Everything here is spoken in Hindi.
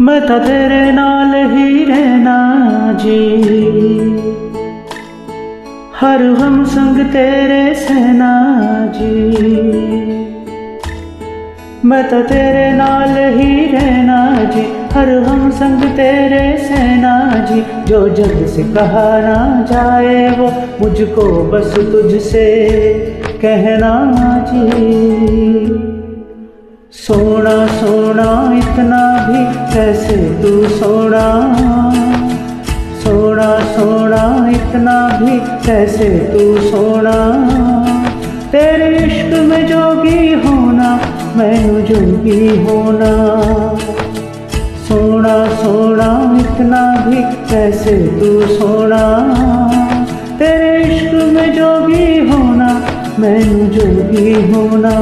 मैं तो तेरे नाल ही रहना जी। हर हम संग तेरे सेना जी। मैं तो तेरे नाल ही रहना जी। हर हम संग तेरे सेना जी। जो जग से कहा ना जाए वो मुझको बस तुझसे कहना जी। सोना सोना कैसे तू सोना सोना सोना इतना भी कैसे तू सोना तेरे इश्क में जोगी होना, मैं जोगी होना। सोना सोना इतना भी कैसे तू सोना तेरे इश्क में जोगी होना, मैं जोगी होना।